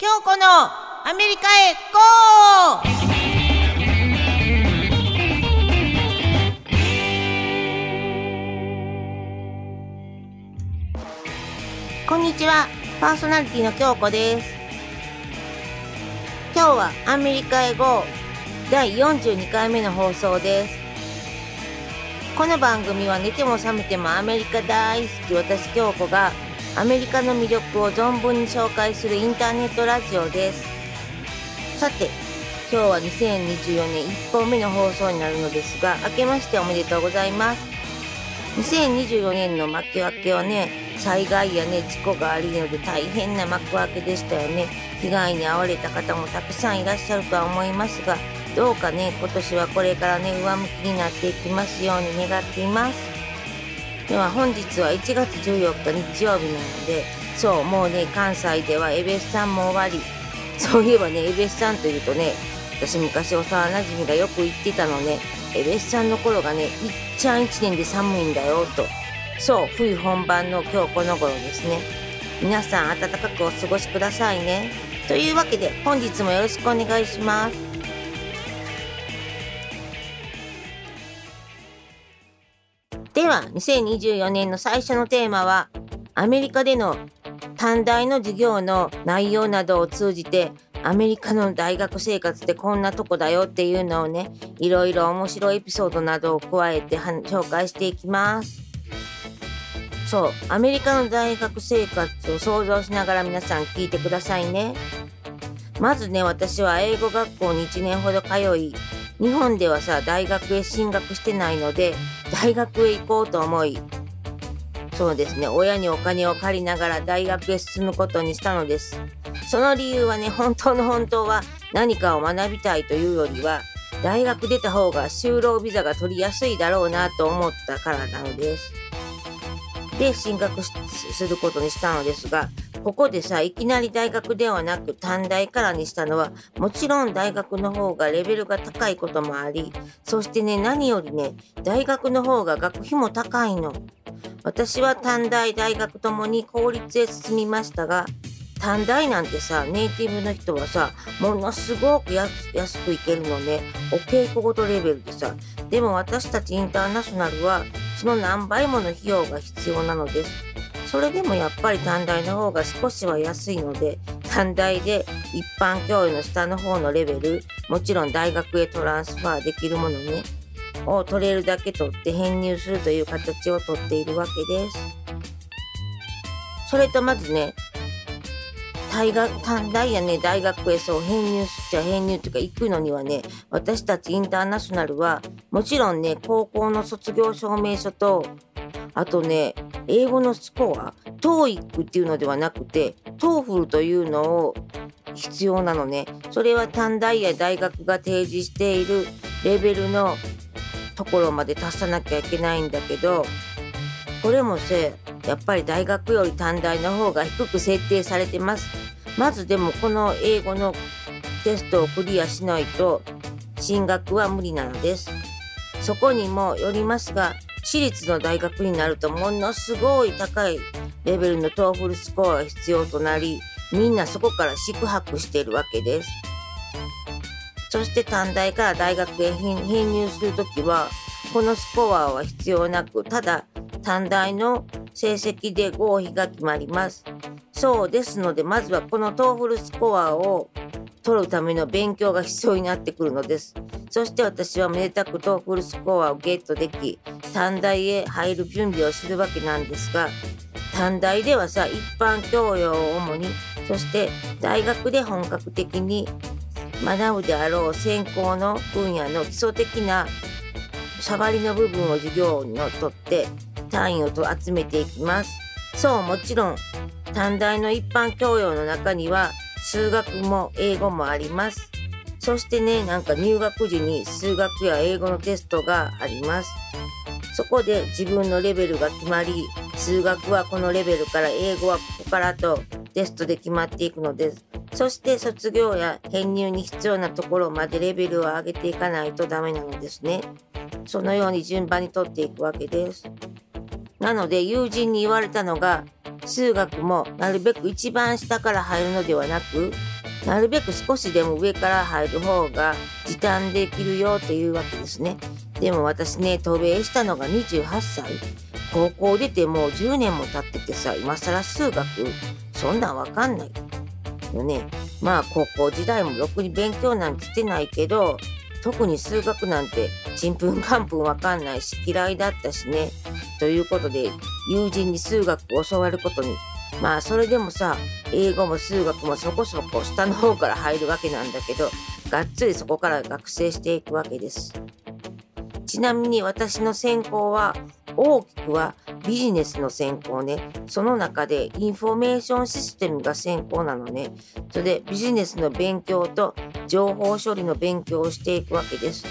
京子のアメリカへゴー！こんにちは。パーソナリティの京子です。今日はアメリカへ GO 第42回目の放送です。この番組は寝ても覚めてもアメリカ大好き私京子がアメリカの魅力を存分に紹介するインターネットラジオです。さて今日は2024年1本目の放送になるのですが明けましておめでとうございます。2024年の幕開けはね災害やね事故がありので大変な幕開けでしたよね。被害に遭われた方もたくさんいらっしゃるとは思いますがどうかね今年はこれからね上向きになっていきますように願っています。では本日は1月14日日曜日なのでそうもうね関西ではエベスさんも終わり。そういえばねエベスさんというとね私昔幼なじみがよく言ってたのね。エベスさんの頃がねいっちゃん1年で寒いんだよと。そう冬本番の今日この頃ですね。皆さん暖かくお過ごしくださいね。というわけで本日もよろしくお願いします。は、2024年の最初のテーマは、アメリカでの短大の授業の内容などを通じて、アメリカの大学生活ってこんなとこだよっていうのをね、いろいろ面白いエピソードなどを加えて紹介していきます。そう、アメリカの大学生活を想像しながら皆さん聞いてくださいね。まずね、私は英語学校に1年ほど通い、日本ではさ、大学へ進学してないので、大学へ行こうと思い、そうですね、親にお金を借りながら大学へ進むことにしたのです。その理由はね、本当の本当は何かを学びたいというよりは、大学出た方が就労ビザが取りやすいだろうなと思ったからなのです。で、進学することにしたのですが、ここでさ、いきなり大学ではなく短大からにしたのは、もちろん大学の方がレベルが高いこともあり、そしてね、何よりね、大学の方が学費も高いの。私は短大、大学ともに公立へ進みましたが、短大なんてさ、ネイティブの人はさ、ものすごく安く行けるのね。お稽古ごとレベルでさ。でも私たちインターナショナルは、その何倍もの費用が必要なのです。それでもやっぱり短大の方が少しは安いので、短大で一般教養の下の方のレベル、もちろん大学へトランスファーできるものね、を取れるだけ取って編入するという形をとっているわけです。それとまずね、大学、短大やね、大学へそう編入しちゃ編入というか行くのにはね、私たちインターナショナルは、もちろんね、高校の卒業証明書と、あとね、英語のスコア、TOEIC っていうのではなくて、TOEFL というのを必要なのね。それは短大や大学が提示しているレベルのところまで達さなきゃいけないんだけど、これもせ、やっぱり大学より短大の方が低く設定されてます。まずでもこの英語のテストをクリアしないと進学は無理なのです。そこにもよりますが、私立の大学になるとものすごい高いレベルの TOEFL スコアが必要となり、みんなそこから四苦八苦しているわけです。そして短大から大学へ編入するときは、このスコアは必要なく、ただ短大の成績で合否が決まります。そうですので、まずはこの TOEFL スコアを取るための勉強が必要になってくるのです。そして私はめでたくトーフルスコアをゲットでき、短大へ入る準備をするわけなんですが、短大ではさ、一般教養を主に、そして大学で本格的に学ぶであろう専攻の分野の基礎的な触りの部分を授業にとって単位をと集めていきます。そう、もちろん短大の一般教養の中には数学も英語もあります。そしてね、なんか入学時に数学や英語のテストがあります。そこで自分のレベルが決まり、数学はこのレベルから英語はここからとテストで決まっていくのです。そして卒業や編入に必要なところまでレベルを上げていかないとダメなのですね。そのように順番に取っていくわけです。なので友人に言われたのが数学もなるべく一番下から入るのではなくなるべく少しでも上から入る方が時短できるよっていうわけですね。でも私ね、渡米したのが28歳。高校出てもう10年も経っててさ、今更数学、そんなんわかんない。よね。まあ高校時代もろくに勉強なんてしてないけど、特に数学なんてちんぷんかんぷんわかんないし嫌いだったしね。ということで友人に数学を教わることにまあそれでもさ英語も数学もそこそこ下の方から入るわけなんだけどがっつりそこから学生していくわけです。ちなみに私の専攻は大きくはビジネスの専攻ね。その中で Information System が専攻なのね。それでビジネスの勉強と情報処理の勉強をしていくわけです。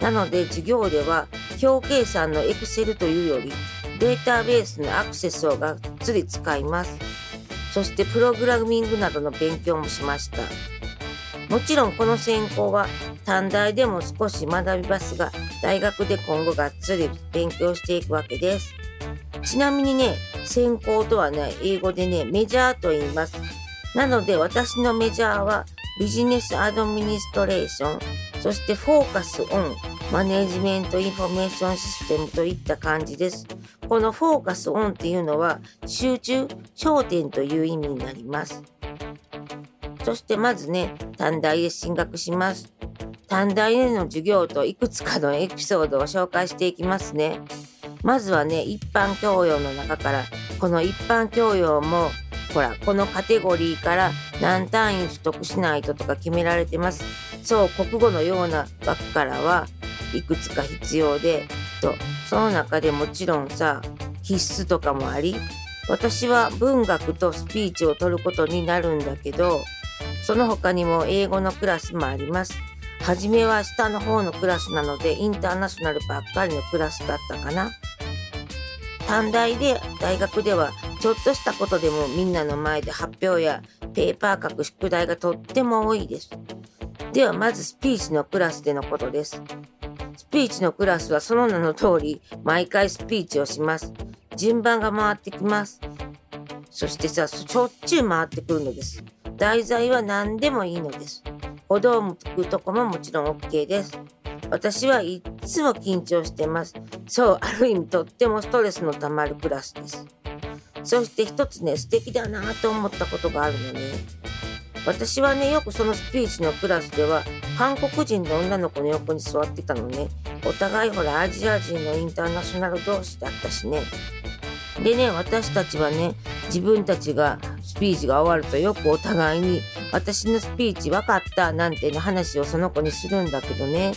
なので授業では表計算の Excel というよりデータベースのアクセスをがっつり使います。そしてプログラミングなどの勉強もしました。もちろんこの専攻は短大でも少し学びますが、大学で今後がっつり勉強していくわけです。ちなみにね、専攻とはね、英語でね、メジャーと言います。なので私の major は Business Administration、そしてフォーカスオン、マネジメントインフォメーションシステムといった感じです。この focus on っていうのは集中、焦点という意味になります。そしてまずね、短大へ進学します。短大への授業といくつかのエピソードを紹介していきますね。まずはね、一般教養の中から、この一般教養も、ほら、このカテゴリーから何単位取得しないととか決められてます。そう、国語のような枠からはいくつか必要で、と、その中でもちろんさ、必須とかもあり、私は文学とスピーチを取ることになるんだけど、その他にも英語のクラスもあります。はじめは下の方のクラスなのでインターナショナルばっかりのクラスだったかな。短大で大学ではちょっとしたことでもみんなの前で発表やペーパー書く宿題がとっても多いです。ではまずスピーチのクラスでのことです。スピーチのクラスはその名の通り、毎回スピーチをします。順番が回ってきます。そしてさ、しょっちゅう回ってくるのです。題材は何でもいいのです。歩道を向くとこももちろん OK です。私はいつも緊張してます。そう、ある意味とってもストレスのたまるクラスです。そして一つね、素敵だなと思ったことがあるのね。私はね、よくそのスピーチのクラスでは、韓国人の女の子の横に座ってたのね。お互いほら、アジア人のインターナショナル同士だったしね。でね、私たちはね、自分たちがスピーチが終わるとよくお互いに、私のスピーチ分かったなんてね、話をその子にするんだけどね。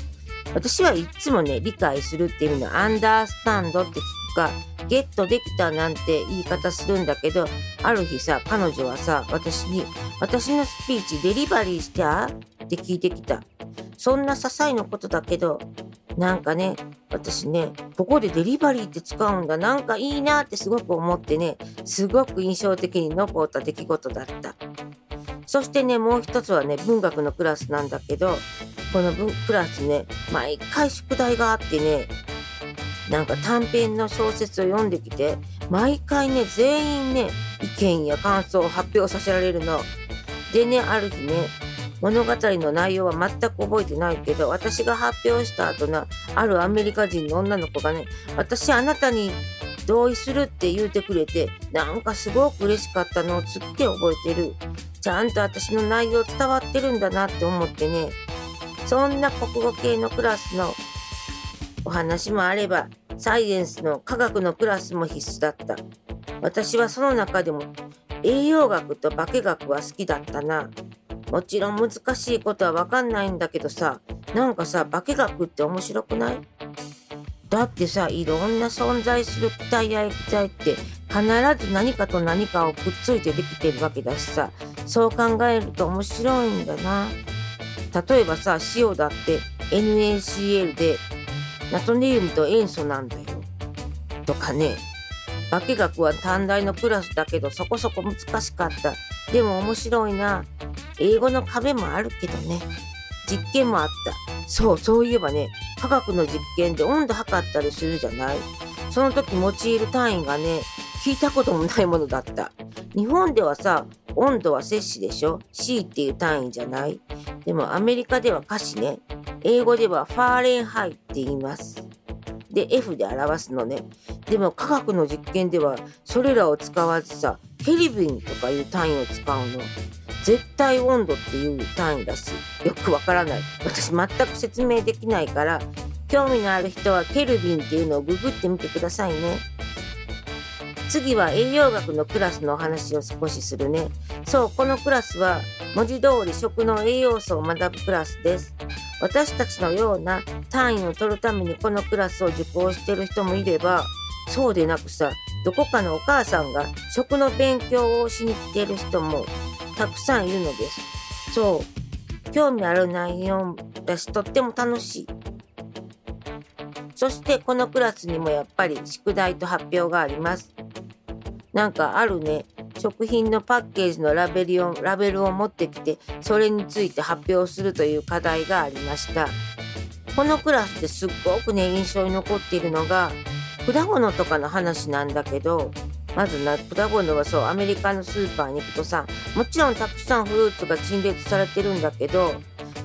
私はいつもね、理解するっていう意味のアンダースタンドって聞くか、ゲットできたなんて言い方するんだけど、ある日さ、彼女はさ、私に、私のスピーチデリバリーしてあって聞いてきた。そんな些細なことだけど、なんかね、私ね、ここでデリバリーって使うんだ。なんかいいなってすごく思ってね、すごく印象的に残った出来事だった。そしてね、もう一つはね、文学のクラスなんだけど、このクラスね、毎回宿題があってね、なんか短編の小説を読んできて、毎回ね、全員ね、意見や感想を発表させられるの。でね、ある日ね、物語の内容は全く覚えてないけど、私が発表した後な、あるアメリカ人の女の子がね、私あなたに同意するって言うてくれて、なんかすごく嬉しかったのをすっげえ覚えてる。ちゃんと私の内容伝わってるんだなって思ってね、そんな国語系のクラスのお話もあれば、サイエンスの科学のクラスも必須だった。私はその中でも栄養学と化学は好きだったな。もちろん難しいことはわかんないんだけどさ、なんかさ、化学って面白くない？だってさ、いろんな存在する気体や液体って必ず何かと何かをくっついてできてるわけだしさ、そう考えると面白いんだな。例えばさ、塩だって NaCl でナトリウムと塩素なんだよ。とかね。化学は短大のクラスだけどそこそこ難しかった。でも面白いな。英語の壁もあるけどね。実験もあった。そう、そういえばね、科学の実験で温度測ったりするじゃない？その時用いる単位がね、聞いたこともないものだった。日本ではさ、温度は摂氏でしょ ?C っていう単位じゃない？でもアメリカでは歌詞ね。英語ではファーレンハイって言います。で F で表すのね。でも科学の実験ではそれらを使わずさ、ケルビンとかいう単位を使うの。絶対温度っていう単位だし、よくわからない。私全く説明できないから、興味のある人はケルビンっていうのをググってみてくださいね。次は栄養学のクラスのお話を少しするね。そう、このクラスは文字通り食の栄養素を学ぶクラスです。私たちのような単位を取るためにこのクラスを受講してる人もいれば、そうでなくさ、どこかのお母さんが食の勉強をしに来てる人もたくさんいるのです。そう。興味ある内容だし、とっても楽しい。そしてこのクラスにもやっぱり宿題と発表があります。なんかあるね。食品のパッケージのラベルをラベルを持ってきてそれについて発表するという課題がありましたこのクラスですっごくね印象に残っているのが果物とかの話なんだけどまずな果物はそうアメリカのスーパーに行くとさもちろんたくさんフルーツが陳列されてるんだけど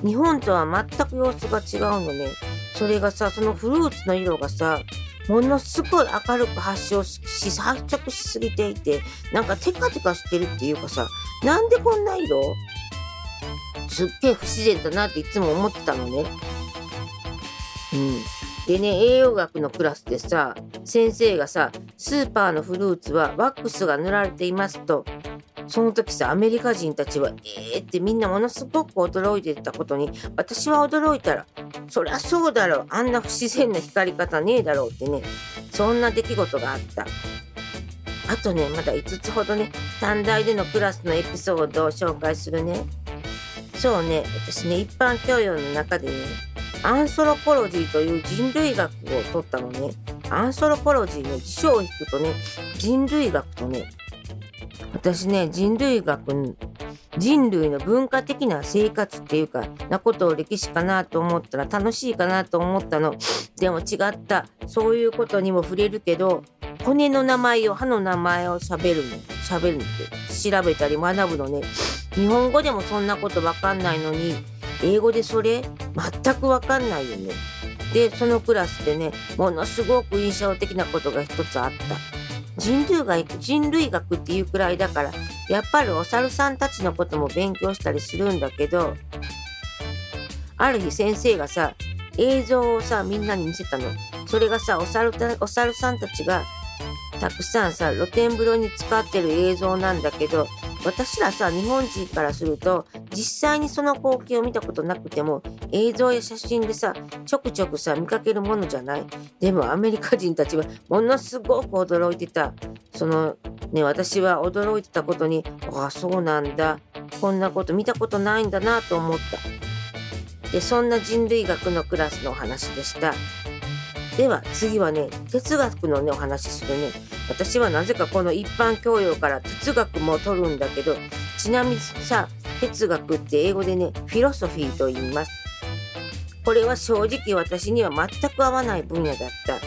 日本とは全く様子が違うのねそれがさそのフルーツの色がさものすごい明るく発症し、発着しすぎていて、なんかテカテカしてるっていうかさ、なんでこんな色？すっげえ不自然だなっていつも思ってたのね。うん。でね、栄養学のクラスでさ、先生がさ、スーパーのフルーツはワックスが塗られていますと、その時さ、アメリカ人たちは、えー？ってみんなものすごく驚いてたことに、私は驚いたら、そりゃそうだろう、あんな不自然な光り方ねえだろうってね、そんな出来事があった。あとね、まだ5つほどね、短大でのクラスのエピソードを紹介するね。そうね、私ね、一般教養の中でね、アンソロポロジーという人類学を取ったのね。アンソロポロジーの辞書を引くとね、人類学とね、私ね、人類学、人類の文化的な生活っていうか、なことを歴史かなと思ったら楽しいかなと思ったの。でも違った。そういうことにも触れるけど、骨の名前を、歯の名前を喋るの。喋るのって。調べたり学ぶのね。日本語でもそんなことわかんないのに、英語でそれ全くわかんないよね。で、そのクラスでね、ものすごく印象的なことが一つあった。人類学人類学っていうくらいだからやっぱりお猿さんたちのことも勉強したりするんだけどある日先生がさ映像をさみんなに見せたの。それがさお猿お猿さんたちがたくさんさ露天風呂に使ってる映像なんだけど私らさ日本人からすると実際にその光景を見たことなくても映像や写真でさちょくちょくさ見かけるものじゃない。でもアメリカ人たちはものすごく驚いてた。そのね私は驚いてたことにああそうなんだ。こんなこと見たことないんだなと思った。でそんな人類学のクラスのお話でした。では次はね哲学のねお話するね。私はなぜかこの一般教養から哲学も取るんだけどちなみにさ哲学って英語でねフィロソフィーと言います。これは正直私には全く合わない分野だった。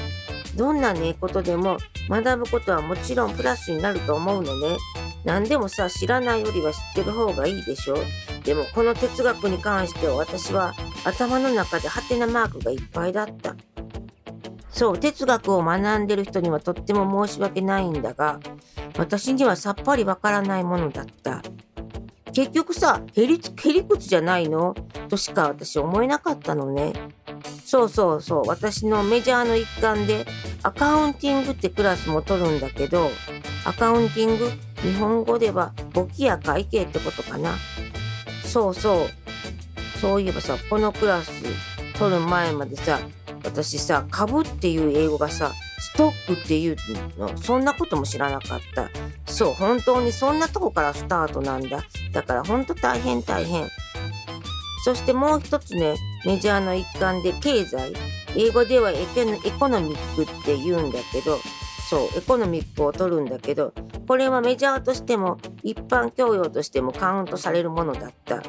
どんなねことでも学ぶことはもちろんプラスになると思うのね。何でもさ知らないよりは知ってる方がいいでしょ。でもこの哲学に関しては私は頭の中でハテナマークがいっぱいだった。そう、哲学を学んでる人にはとっても申し訳ないんだが、私にはさっぱりわからないものだった。結局さ、へり、へりくつじゃないの？としか私思えなかったのね。そうそうそう、私のメジャーの一環でアカウンティングってクラスも取るんだけど、アカウンティング、日本語では簿記や会計ってことかな。そうそう。そういえばさ、このクラス取る前までさ、私さ株っていう英語がさストックっていうのそんなことも知らなかった。そう本当にそんなとこからスタートなんだ。だから本当大変大変。そしてもう一つねmajor の一環で経済。英語では economic って言うんだけどそう economic を取るんだけどこれは major としても一般教養としてもカウントされるものだった。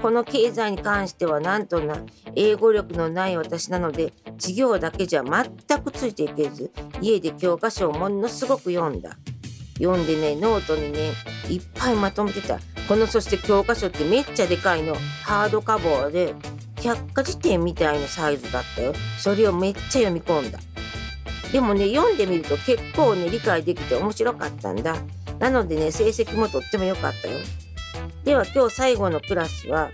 この経済に関してはなんとな英語力のない私なので授業だけじゃ全くついていけず家で教科書をものすごく読んだ。読んでねノートにねいっぱいまとめてた。このそして教科書ってめっちゃでかいの。ハードカバーで百科事典みたいなサイズだったよ。それをめっちゃ読み込んだ。でもね読んでみると結構ね理解できて面白かったんだ。なのでね成績もとっても良かったよ。では今日最後のクラスは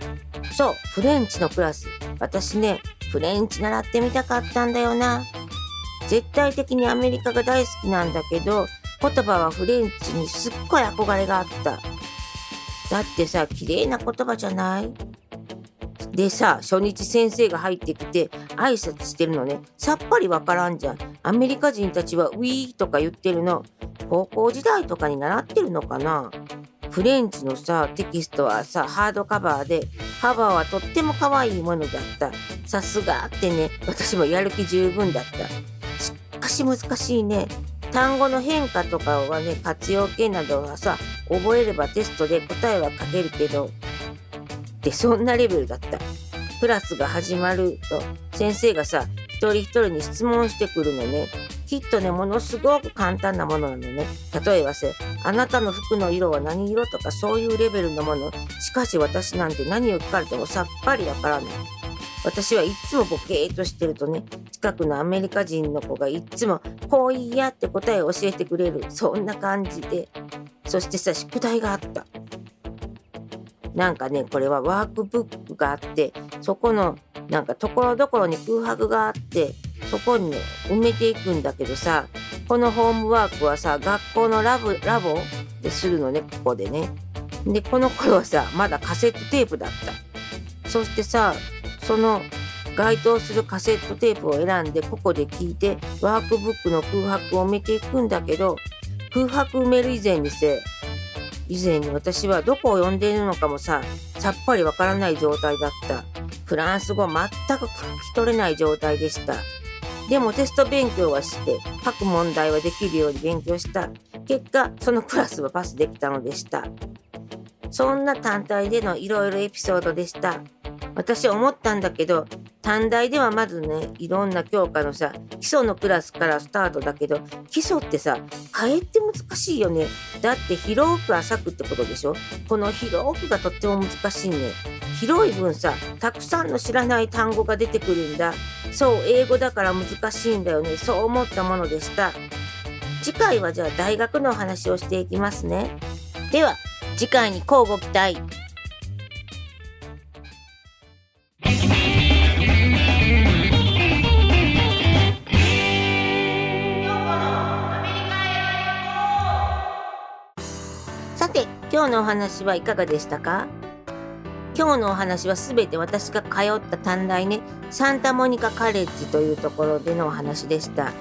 そうフレンチのクラス。私ねフレンチ習ってみたかったんだよな。絶対的にアメリカが大好きなんだけど言葉はフレンチにすっごい憧れがあった。だってさ綺麗な言葉じゃない？でさ初日先生が入ってきて挨拶してるのね。さっぱりわからんじゃん。アメリカ人たちはウィーとか言ってるの。高校時代とかに習ってるのかな？フレンチのさテキストはさハードカバーでカバーはとっても可愛いものだった。さすがってね私もやる気十分だった。しかし難しいね。単語の変化とかはね活用形などはさ覚えればテストで答えは書けるけどでそんなレベルだった。クラスが始まると先生がさ一人一人に質問してくるのね。きっとねものすごく簡単なものなのね。例えばさあなたの服の色は何色とかそういうレベルのもの。しかし私なんて何を聞かれてもさっぱりわからない。私はいっつもボケーっとしてるとね近くのアメリカ人の子がいっつもこう言いやって答えを教えてくれる。そんな感じで。そしてさ宿題があった。なんかねこれはワークブックがあってそこのなんかところどころに空白があってそこにね埋めていくんだけどさこのホームワークはさ学校のラブラボでするのねここでね。でこの頃はさまだカセットテープだった。そしてさその該当するカセットテープを選んでここで聞いてワークブックの空白を埋めていくんだけど空白埋める以前にせ以前に私はどこを呼んでいるのかもささっぱりわからない状態だった。フランス語全く聞き取れない状態でした。でもテスト勉強はして書く問題はできるように勉強した。結果そのクラスはパスできたのでした。そんな単体でのいろいろエピソードでした。私思ったんだけど短大ではまずねいろんな教科のさ基礎のクラスからスタートだけど基礎ってさかえって難しいよね。だって広く浅くってことでしょ？この広くがとっても難しいね。広い分さたくさんの知らない単語が出てくるんだ。そう英語だから難しいんだよね。そう思ったものでした。次回はじゃあ大学のお話をしていきますね。では次回に交互期待。て今日のお話はいかがでしたか？今日のお話は全て私が通った短大ねサンタモニカカレッジというところでのお話でした。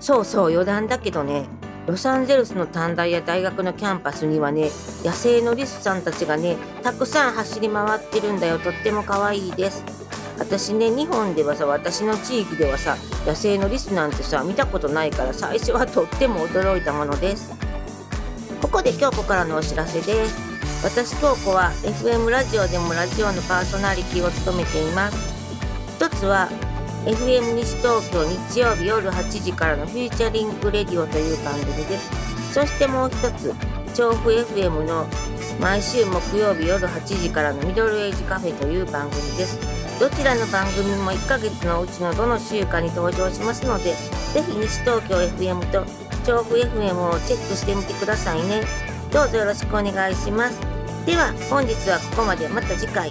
そうそう余談だけどねロサンゼルスの短大や大学のキャンパスにはね野生のリスさんたちがねたくさん走り回ってるんだよ。とっても可愛いです。私ね日本ではさ私の地域ではさ野生のリスなんてさ見たことないから最初はとっても驚いたものです。ここで京子からのお知らせです。私京子は FM ラジオでもラジオのパーソナリティを務めています。一つは FM 西東京日曜日夜8時からのフューチャリングレディオという番組です。そしてもう一つ調布 FM の毎週木曜日夜8時からのミドルエイジカフェという番組です。どちらの番組も1ヶ月のうちのどの週かに登場しますのでぜひ西東京 FM と調布 FM をチェックしてみてくださいね。どうぞよろしくお願いします。では本日はここまで。また次回。